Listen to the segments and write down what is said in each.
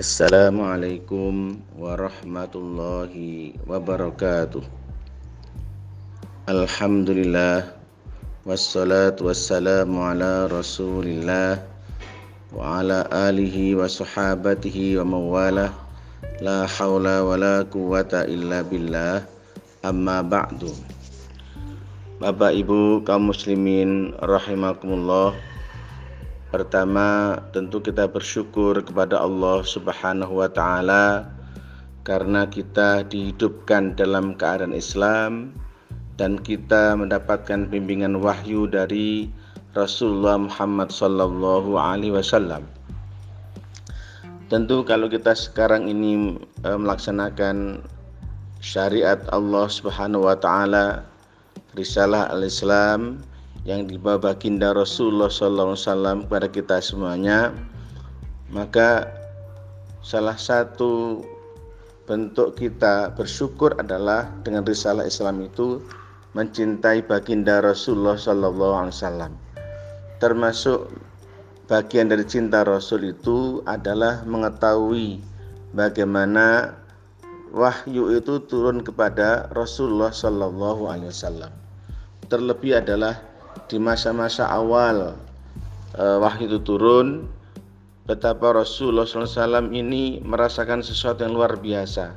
Assalamualaikum warahmatullahi wabarakatuh. Alhamdulillah Wassalatu wassalamu ala rasulillah Wa ala alihi wa sahabatihi wa mawalah La hawla wa la quwata illa billah Amma ba'du. Bapak ibu kaum muslimin rahimakumullah Pertama tentu kita bersyukur kepada Allah Subhanahu wa taala karena kita dihidupkan dalam keadaan Islam dan kita mendapatkan bimbingan wahyu dari Rasulullah Muhammad sallallahu alaihi wasallam. Tentu kalau kita sekarang ini e, melaksanakan syariat Allah Subhanahu wa taala, risalah al-Islam, yang dibawa baginda Rasulullah SAW kepada kita semuanya maka salah satu bentuk kita bersyukur adalah dengan risalah Islam itu mencintai baginda Rasulullah SAW termasuk bagian dari cinta Rasul itu adalah mengetahui bagaimana wahyu itu turun kepada Rasulullah SAW terlebih adalah di masa-masa awal uh, wahyu itu turun betapa Rasulullah SAW ini merasakan sesuatu yang luar biasa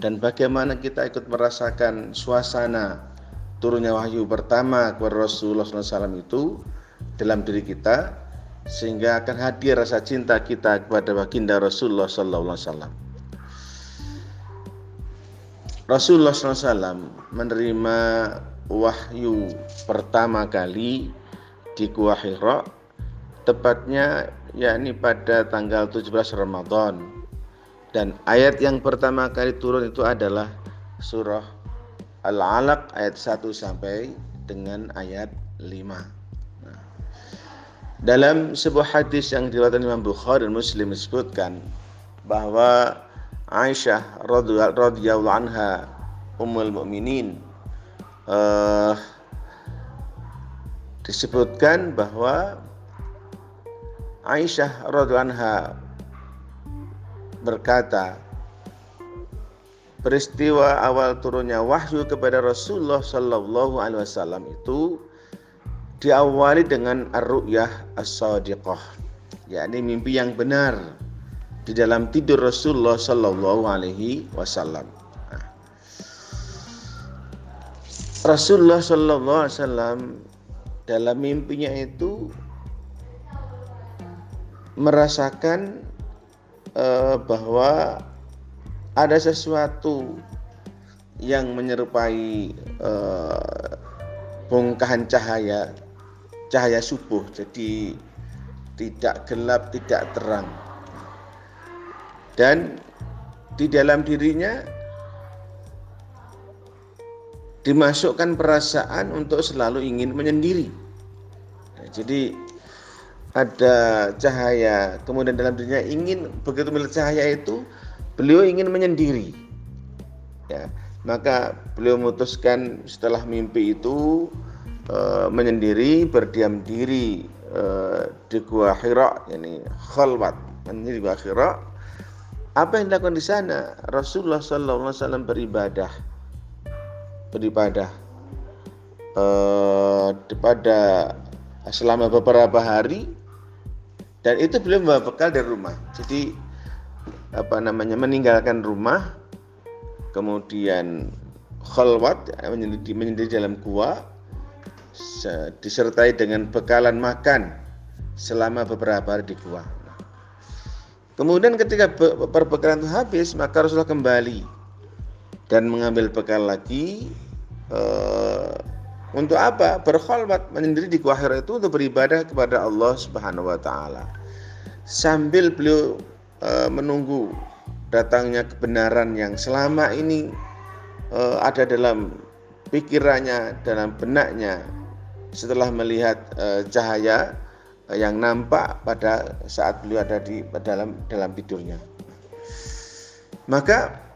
dan bagaimana kita ikut merasakan suasana turunnya wahyu pertama kepada Rasulullah SAW itu dalam diri kita sehingga akan hadir rasa cinta kita kepada baginda Rasulullah SAW. Rasulullah SAW menerima wahyu pertama kali di Gua Hira tepatnya yakni pada tanggal 17 Ramadan. Dan ayat yang pertama kali turun itu adalah surah Al-Alaq ayat 1 sampai dengan ayat 5 nah, dalam sebuah hadis yang diriwayatkan Imam Bukhari dan Muslim disebutkan bahwa Aisyah radhiyallahu anha ummul mukminin uh, disebutkan bahwa Aisyah radhiallahu berkata peristiwa awal turunnya wahyu kepada Rasulullah Shallallahu Alaihi Wasallam itu diawali dengan ar-ru'yah as-sadiqah yakni mimpi yang benar di dalam tidur Rasulullah Shallallahu Alaihi Wasallam Rasulullah Shallallahu Alaihi Wasallam dalam mimpinya itu merasakan uh, bahwa ada sesuatu yang menyerupai uh, bongkahan cahaya cahaya subuh. Jadi tidak gelap tidak terang. Dan di dalam dirinya dimasukkan perasaan untuk selalu ingin menyendiri. Nah, jadi ada cahaya, kemudian dalam dirinya ingin begitu melihat cahaya itu beliau ingin menyendiri. Ya, maka beliau memutuskan setelah mimpi itu e, menyendiri, berdiam diri e, di gua Hira, ini khalwat, menyendiri di gua Hira. Apa yang dilakukan di sana? Rasulullah SAW beribadah beribadah eh, pada selama beberapa hari dan itu beliau membawa bekal dari rumah. Jadi apa namanya meninggalkan rumah kemudian khalwat menyendiri, menyendiri dalam gua disertai dengan bekalan makan selama beberapa hari di gua. Kemudian ketika perbekalan itu habis, maka Rasulullah kembali dan mengambil bekal lagi uh, untuk apa? Berkholwat menyendiri di gua itu untuk beribadah kepada Allah Subhanahu wa taala. Sambil beliau uh, menunggu datangnya kebenaran yang selama ini uh, ada dalam pikirannya, dalam benaknya setelah melihat uh, cahaya yang nampak pada saat beliau ada di dalam dalam tidurnya. Maka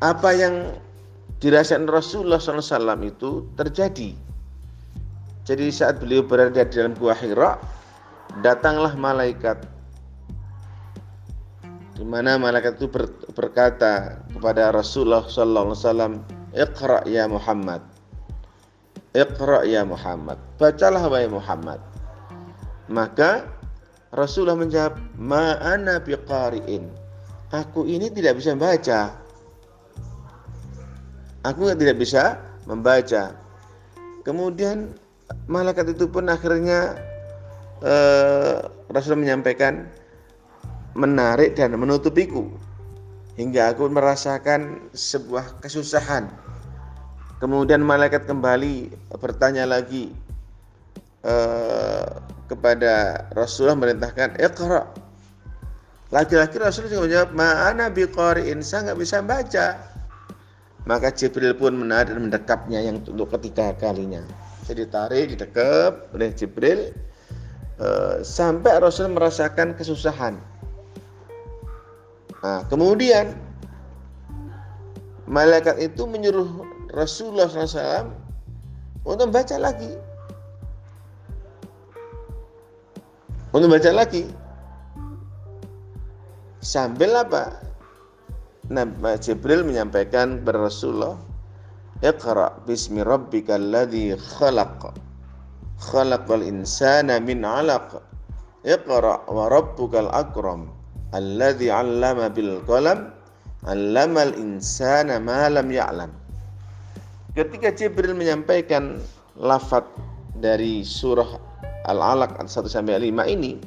apa yang dirasakan Rasulullah SAW itu terjadi. Jadi saat beliau berada di dalam gua Hira, datanglah malaikat di mana malaikat itu ber, berkata kepada Rasulullah wasallam, "Iqra ya Muhammad." Iqra ya Muhammad. Bacalah wahai Muhammad. Maka Rasulullah menjawab, "Ma ana biqari'in." Aku ini tidak bisa membaca. Aku tidak bisa membaca. Kemudian malaikat itu pun akhirnya eh, Rasul menyampaikan menarik dan menutupiku hingga aku merasakan sebuah kesusahan. Kemudian malaikat kembali bertanya lagi eh, kepada Rasulullah merintahkan Iqra. Laki-laki Rasul juga menjawab, "Ma'ana biqari'in, saya nggak bisa baca." Maka Jibril pun menarik dan mendekapnya yang untuk ketiga kalinya. Jadi ditarik, didekap oleh Jibril eh, sampai Rasul merasakan kesusahan. Nah, kemudian malaikat itu menyuruh Rasulullah SAW untuk membaca lagi. Untuk membaca lagi. Sambil apa? Jibril menyampaikan kepada Rasulullah, Iqra bismi rabbikal ladzi khalaq. Khalaqal insana min 'alaq. Iqra wa rabbukal akram. Alladzi 'allama bil qalam 'allamal insana ma lam ya'lam. Ketika Jibril menyampaikan lafaz dari surah Al-Alaq 1 sampai 5 ini,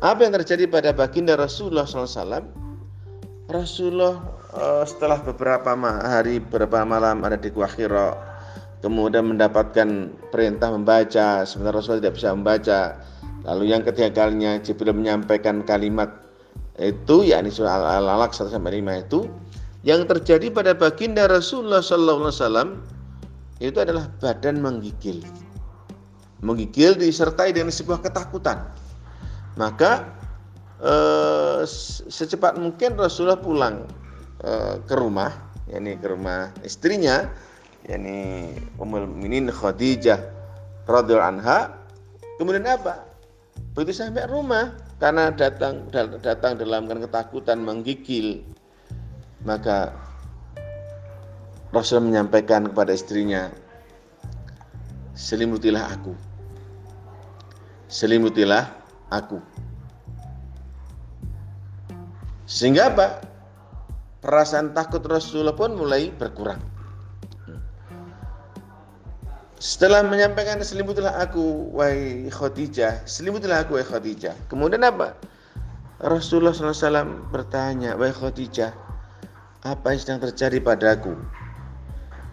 apa yang terjadi pada baginda Rasulullah SAW? Rasulullah uh, setelah beberapa hari, beberapa malam ada di Gua Hira, kemudian mendapatkan perintah membaca, sementara Rasulullah tidak bisa membaca. Lalu yang ketiga kalinya Jibril menyampaikan kalimat itu yakni surah Al-Alaq 1 sampai 5 itu yang terjadi pada baginda Rasulullah SAW itu adalah badan menggigil. Menggigil disertai dengan sebuah ketakutan maka eh, secepat mungkin Rasulullah pulang eh, ke rumah, yakni ke rumah istrinya, yakni Ummul Minin Khadijah radhiyallahu anha. Kemudian apa? Begitu sampai rumah karena datang datang dalam ketakutan menggigil, maka Rasul menyampaikan kepada istrinya, selimutilah aku. Selimutilah aku. Sehingga apa? Perasaan takut Rasulullah pun mulai berkurang. Setelah menyampaikan selimutilah aku wahai Khadijah, selimutilah aku wahai Khadijah. Kemudian apa? Rasulullah SAW bertanya, wahai Khadijah, apa yang sedang terjadi padaku?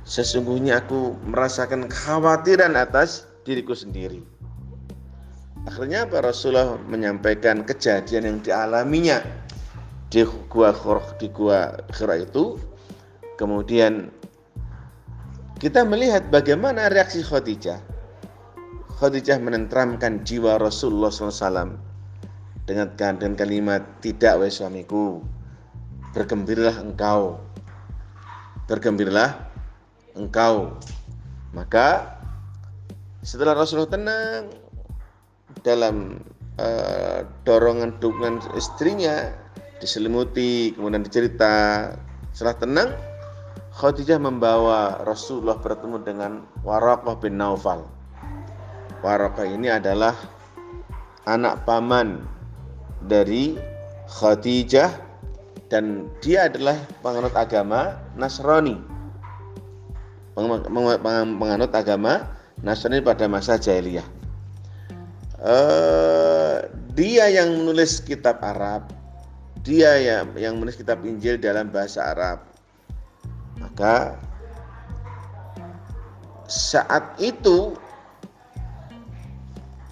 Sesungguhnya aku merasakan kekhawatiran atas diriku sendiri. Akhirnya apa Rasulullah menyampaikan kejadian yang dialaminya di gua di gua Khira itu. Kemudian kita melihat bagaimana reaksi Khadijah. Khadijah menentramkan jiwa Rasulullah SAW dengan dengan kalimat tidak wahai suamiku bergembiralah engkau bergembiralah engkau maka setelah Rasulullah tenang dalam uh, dorongan dukungan istrinya diselimuti kemudian dicerita. Setelah tenang Khadijah membawa Rasulullah bertemu dengan Waraqah bin Naufal. Waraqah ini adalah anak paman dari Khadijah dan dia adalah penganut agama Nasrani. Penganut agama Nasrani pada masa jahiliyah. Uh, dia yang menulis kitab Arab, dia yang yang menulis kitab Injil dalam bahasa Arab. Maka saat itu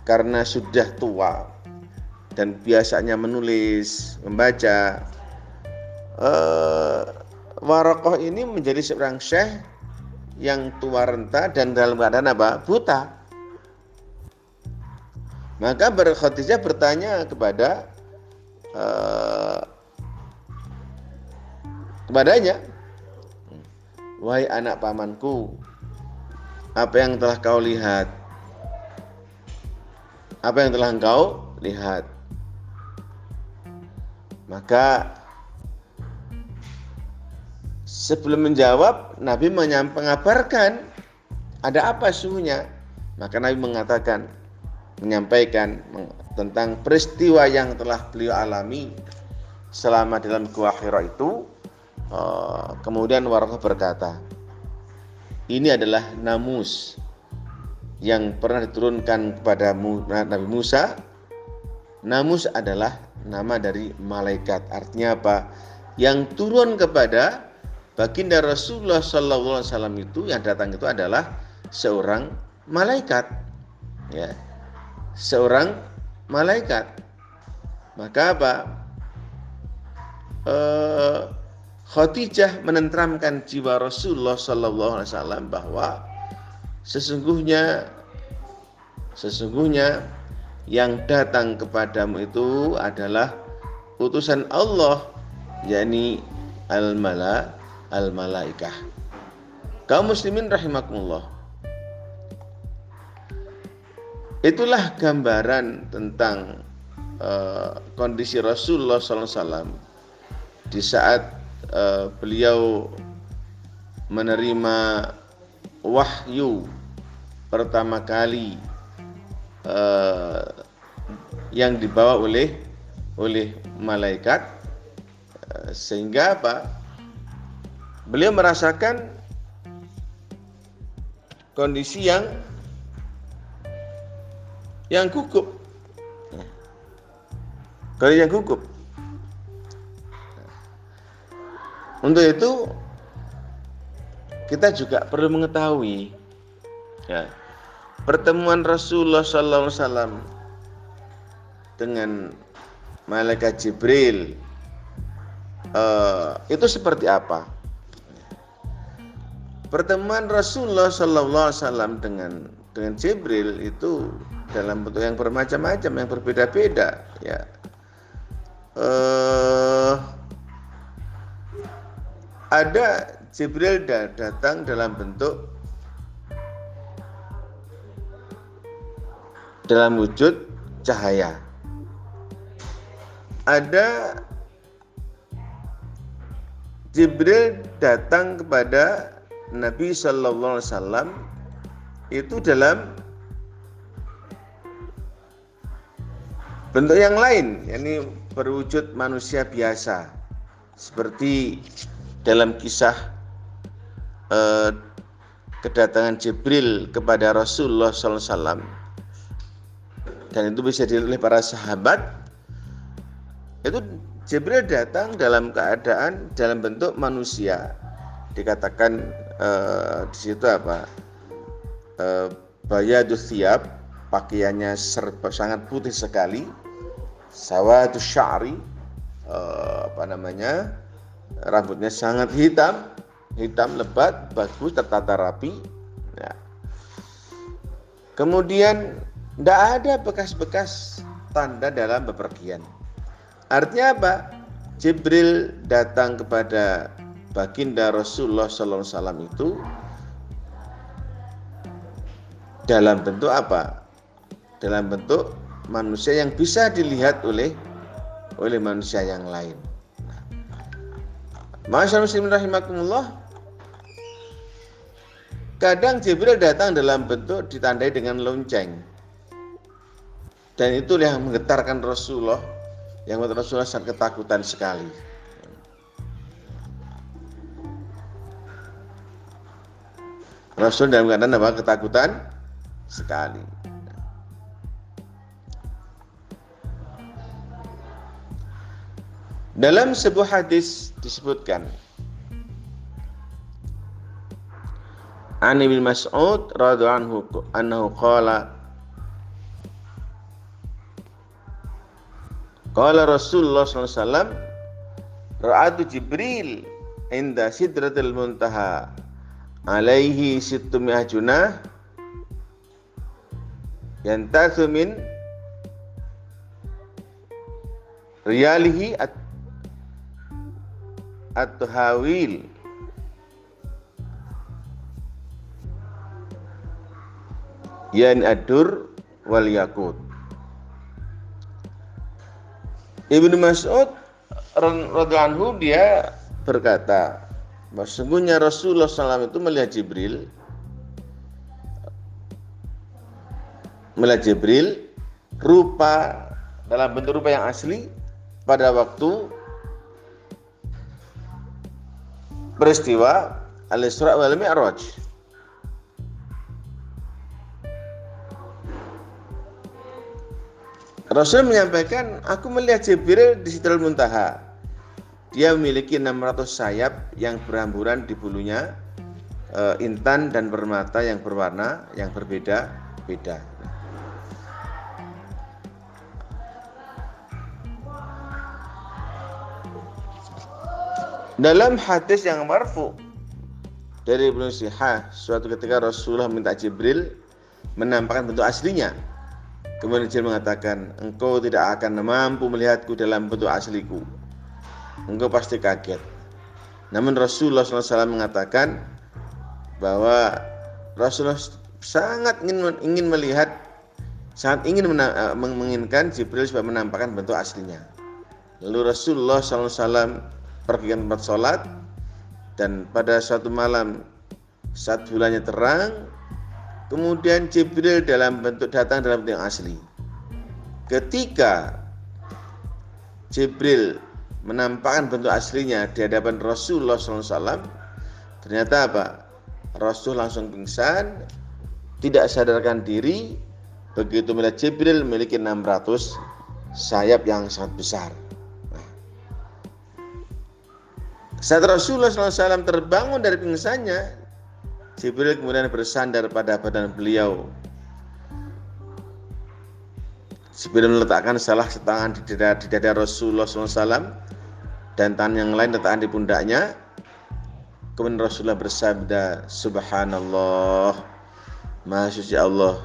karena sudah tua dan biasanya menulis, membaca, uh, Warokoh ini menjadi seorang syekh yang tua renta dan dalam keadaan apa? Buta. Maka Khadijah bertanya kepada uh, kepadanya, wahai anak pamanku, apa yang telah kau lihat? Apa yang telah engkau lihat? Maka Sebelum menjawab, Nabi mengabarkan ada apa suhunya. Maka Nabi mengatakan, menyampaikan tentang peristiwa yang telah beliau alami selama dalam gua Hira itu. Eh, kemudian Warqah berkata, ini adalah namus yang pernah diturunkan kepada Nabi Musa. Namus adalah nama dari malaikat. Artinya apa? Yang turun kepada baginda Rasulullah Sallallahu Alaihi Wasallam itu yang datang itu adalah seorang malaikat, ya, seorang malaikat. Maka apa? Uh, Khadijah menentramkan jiwa Rasulullah Sallallahu Alaihi Wasallam bahwa sesungguhnya sesungguhnya yang datang kepadamu itu adalah utusan Allah yakni al-mala al-malaikah. Kaum muslimin rahimakumullah. Itulah gambaran tentang uh, kondisi Rasulullah SAW di saat uh, beliau menerima wahyu pertama kali uh, yang dibawa oleh oleh malaikat uh, sehingga apa? Beliau merasakan kondisi yang yang gugup. Kondisi yang gugup. Untuk itu kita juga perlu mengetahui ya, pertemuan Rasulullah SAW dengan malaikat Jibril uh, itu seperti apa? Pertemuan Rasulullah SAW dengan dengan Jibril itu dalam bentuk yang bermacam-macam, yang berbeda-beda, ya. Uh, ada Jibril datang dalam bentuk dalam wujud cahaya. Ada Jibril datang kepada Nabi Shallallahu Alaihi Wasallam itu dalam bentuk yang lain, yakni berwujud manusia biasa, seperti dalam kisah eh, kedatangan Jibril kepada Rasulullah SAW dan itu bisa dilihat oleh para sahabat. Itu Jibril datang dalam keadaan dalam bentuk manusia. Dikatakan eh, di situ apa? Eh, bayadus siap pakaiannya serba, sangat putih sekali sawatu sya'ri eh, apa namanya rambutnya sangat hitam hitam lebat bagus tertata rapi. Ya. kemudian tidak ada bekas-bekas tanda dalam bepergian. Artinya apa? Jibril datang kepada baginda Rasulullah SAW itu dalam bentuk apa? Dalam bentuk manusia yang bisa dilihat oleh oleh manusia yang lain Masyaallah muslimin rahimakumullah. Kadang Jibril datang dalam bentuk ditandai dengan lonceng. Dan itu yang menggetarkan Rasulullah yang membuat Rasulullah sangat ketakutan sekali. Rasul dalam keadaan apa? Ketakutan sekali. Dalam sebuah hadis disebutkan An Ibn Mas'ud radhiyallahu anhu annahu qala Qala Rasulullah sallallahu alaihi wasallam Jibril inda sidratil muntaha alaihi sittumiyah junah yantasu min riyalihi at at-tahawil yan adur wal yakut Ibnu Mas'ud radhiyallahu dia berkata bahwa sungguhnya Rasulullah SAW itu melihat Jibril melihat Jibril rupa dalam bentuk rupa yang asli pada waktu peristiwa Al-Isra wal Mi'raj. Rasul menyampaikan, aku melihat Jibril di Sidratul Muntaha. Dia memiliki 600 sayap yang berhamburan di bulunya, e, intan dan permata yang berwarna yang berbeda-beda. Dalam hadis yang marfu dari Ibnu Sihah, suatu ketika Rasulullah minta Jibril menampakkan bentuk aslinya. Kemudian Jibril mengatakan, engkau tidak akan mampu melihatku dalam bentuk asliku. Engkau pasti kaget. Namun Rasulullah SAW mengatakan bahwa Rasulullah sangat ingin ingin melihat, sangat ingin menginginkan Jibril supaya menampakkan bentuk aslinya. Lalu Rasulullah SAW pergi ke tempat sholat dan pada suatu malam saat bulannya terang kemudian Jibril dalam bentuk datang dalam bentuk yang asli. Ketika Jibril menampakkan bentuk aslinya di hadapan Rasulullah SAW ternyata apa? Rasul langsung pingsan tidak sadarkan diri begitu melihat Jibril memiliki 600 sayap yang sangat besar Saat Rasulullah SAW terbangun dari pingsannya, Jibril kemudian bersandar pada badan beliau. Jibril meletakkan salah setangan di dada, di dada Rasulullah SAW dan tangan yang lain letakkan di pundaknya. Kemudian Rasulullah bersabda, Subhanallah, Maha Suci Allah,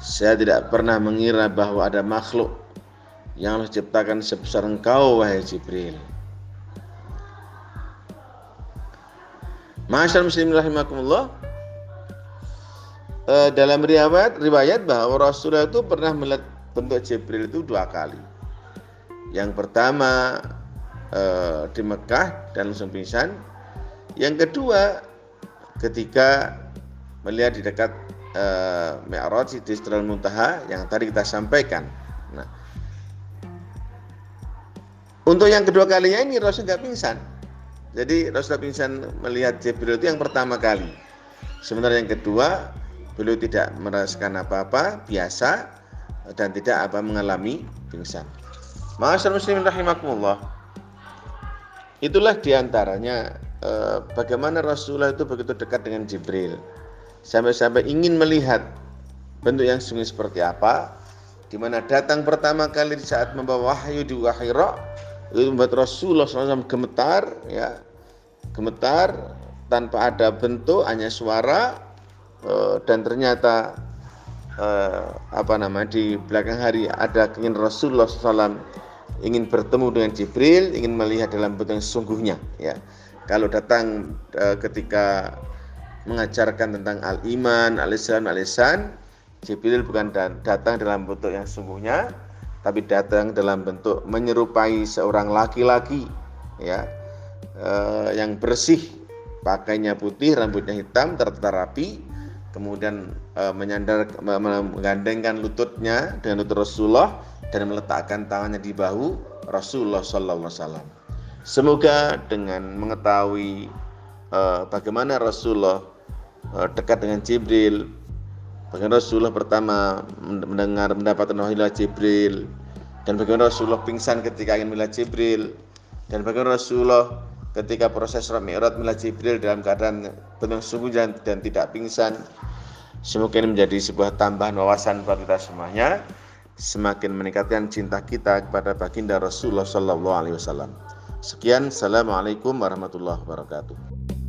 saya tidak pernah mengira bahwa ada makhluk yang Allah ciptakan sebesar engkau, wahai Jibril. Masyarakat muslim rahimakumullah e, dalam riwayat riwayat bahwa Rasulullah itu pernah melihat bentuk Jibril itu dua kali. Yang pertama e, di Mekah dan langsung pingsan. Yang kedua ketika melihat di dekat e, Mi'raj di Sidratul Muntaha yang tadi kita sampaikan. Nah, untuk yang kedua kalinya ini Rasul nggak pingsan jadi Rasulullah pingsan melihat Jibril itu yang pertama kali. Sementara yang kedua, beliau tidak merasakan apa-apa, biasa dan tidak apa mengalami pingsan. Ma'asyar muslimin rahimakumullah. Itulah di antaranya eh, bagaimana Rasulullah itu begitu dekat dengan Jibril. Sampai-sampai ingin melihat bentuk yang sungguh seperti apa, di mana datang pertama kali saat membawa wahyu di Wahira itu membuat Rasulullah SAW gemetar ya. Gemetar tanpa ada bentuk hanya suara eh, dan ternyata eh, apa nama di belakang hari ada keinginan Rasulullah SAW ingin bertemu dengan Jibril ingin melihat dalam bentuk yang sesungguhnya ya. Kalau datang eh, ketika mengajarkan tentang al-iman, al-islam, al-ihsan Jibril bukan datang dalam bentuk yang sesungguhnya tapi datang dalam bentuk menyerupai seorang laki-laki ya. Eh, yang bersih pakainya putih rambutnya hitam tertata rapi kemudian eh, menyandar menggandengkan lututnya dengan lutut Rasulullah dan meletakkan tangannya di bahu Rasulullah Sallallahu Alaihi Wasallam. Semoga dengan mengetahui eh, bagaimana Rasulullah eh, dekat dengan Jibril Bagaimana Rasulullah pertama mendengar mendapatkan wahyu Jibril? Dan bagaimana Rasulullah pingsan ketika ingin melihat Jibril? Dan bagaimana Rasulullah ketika proses Mi'raj melihat Jibril dalam keadaan penuh sungguh dan, dan tidak pingsan? Semoga ini menjadi sebuah tambahan wawasan buat kita semuanya. Semakin meningkatkan cinta kita kepada baginda Rasulullah Sallallahu Alaihi Wasallam. Sekian. Assalamualaikum warahmatullahi wabarakatuh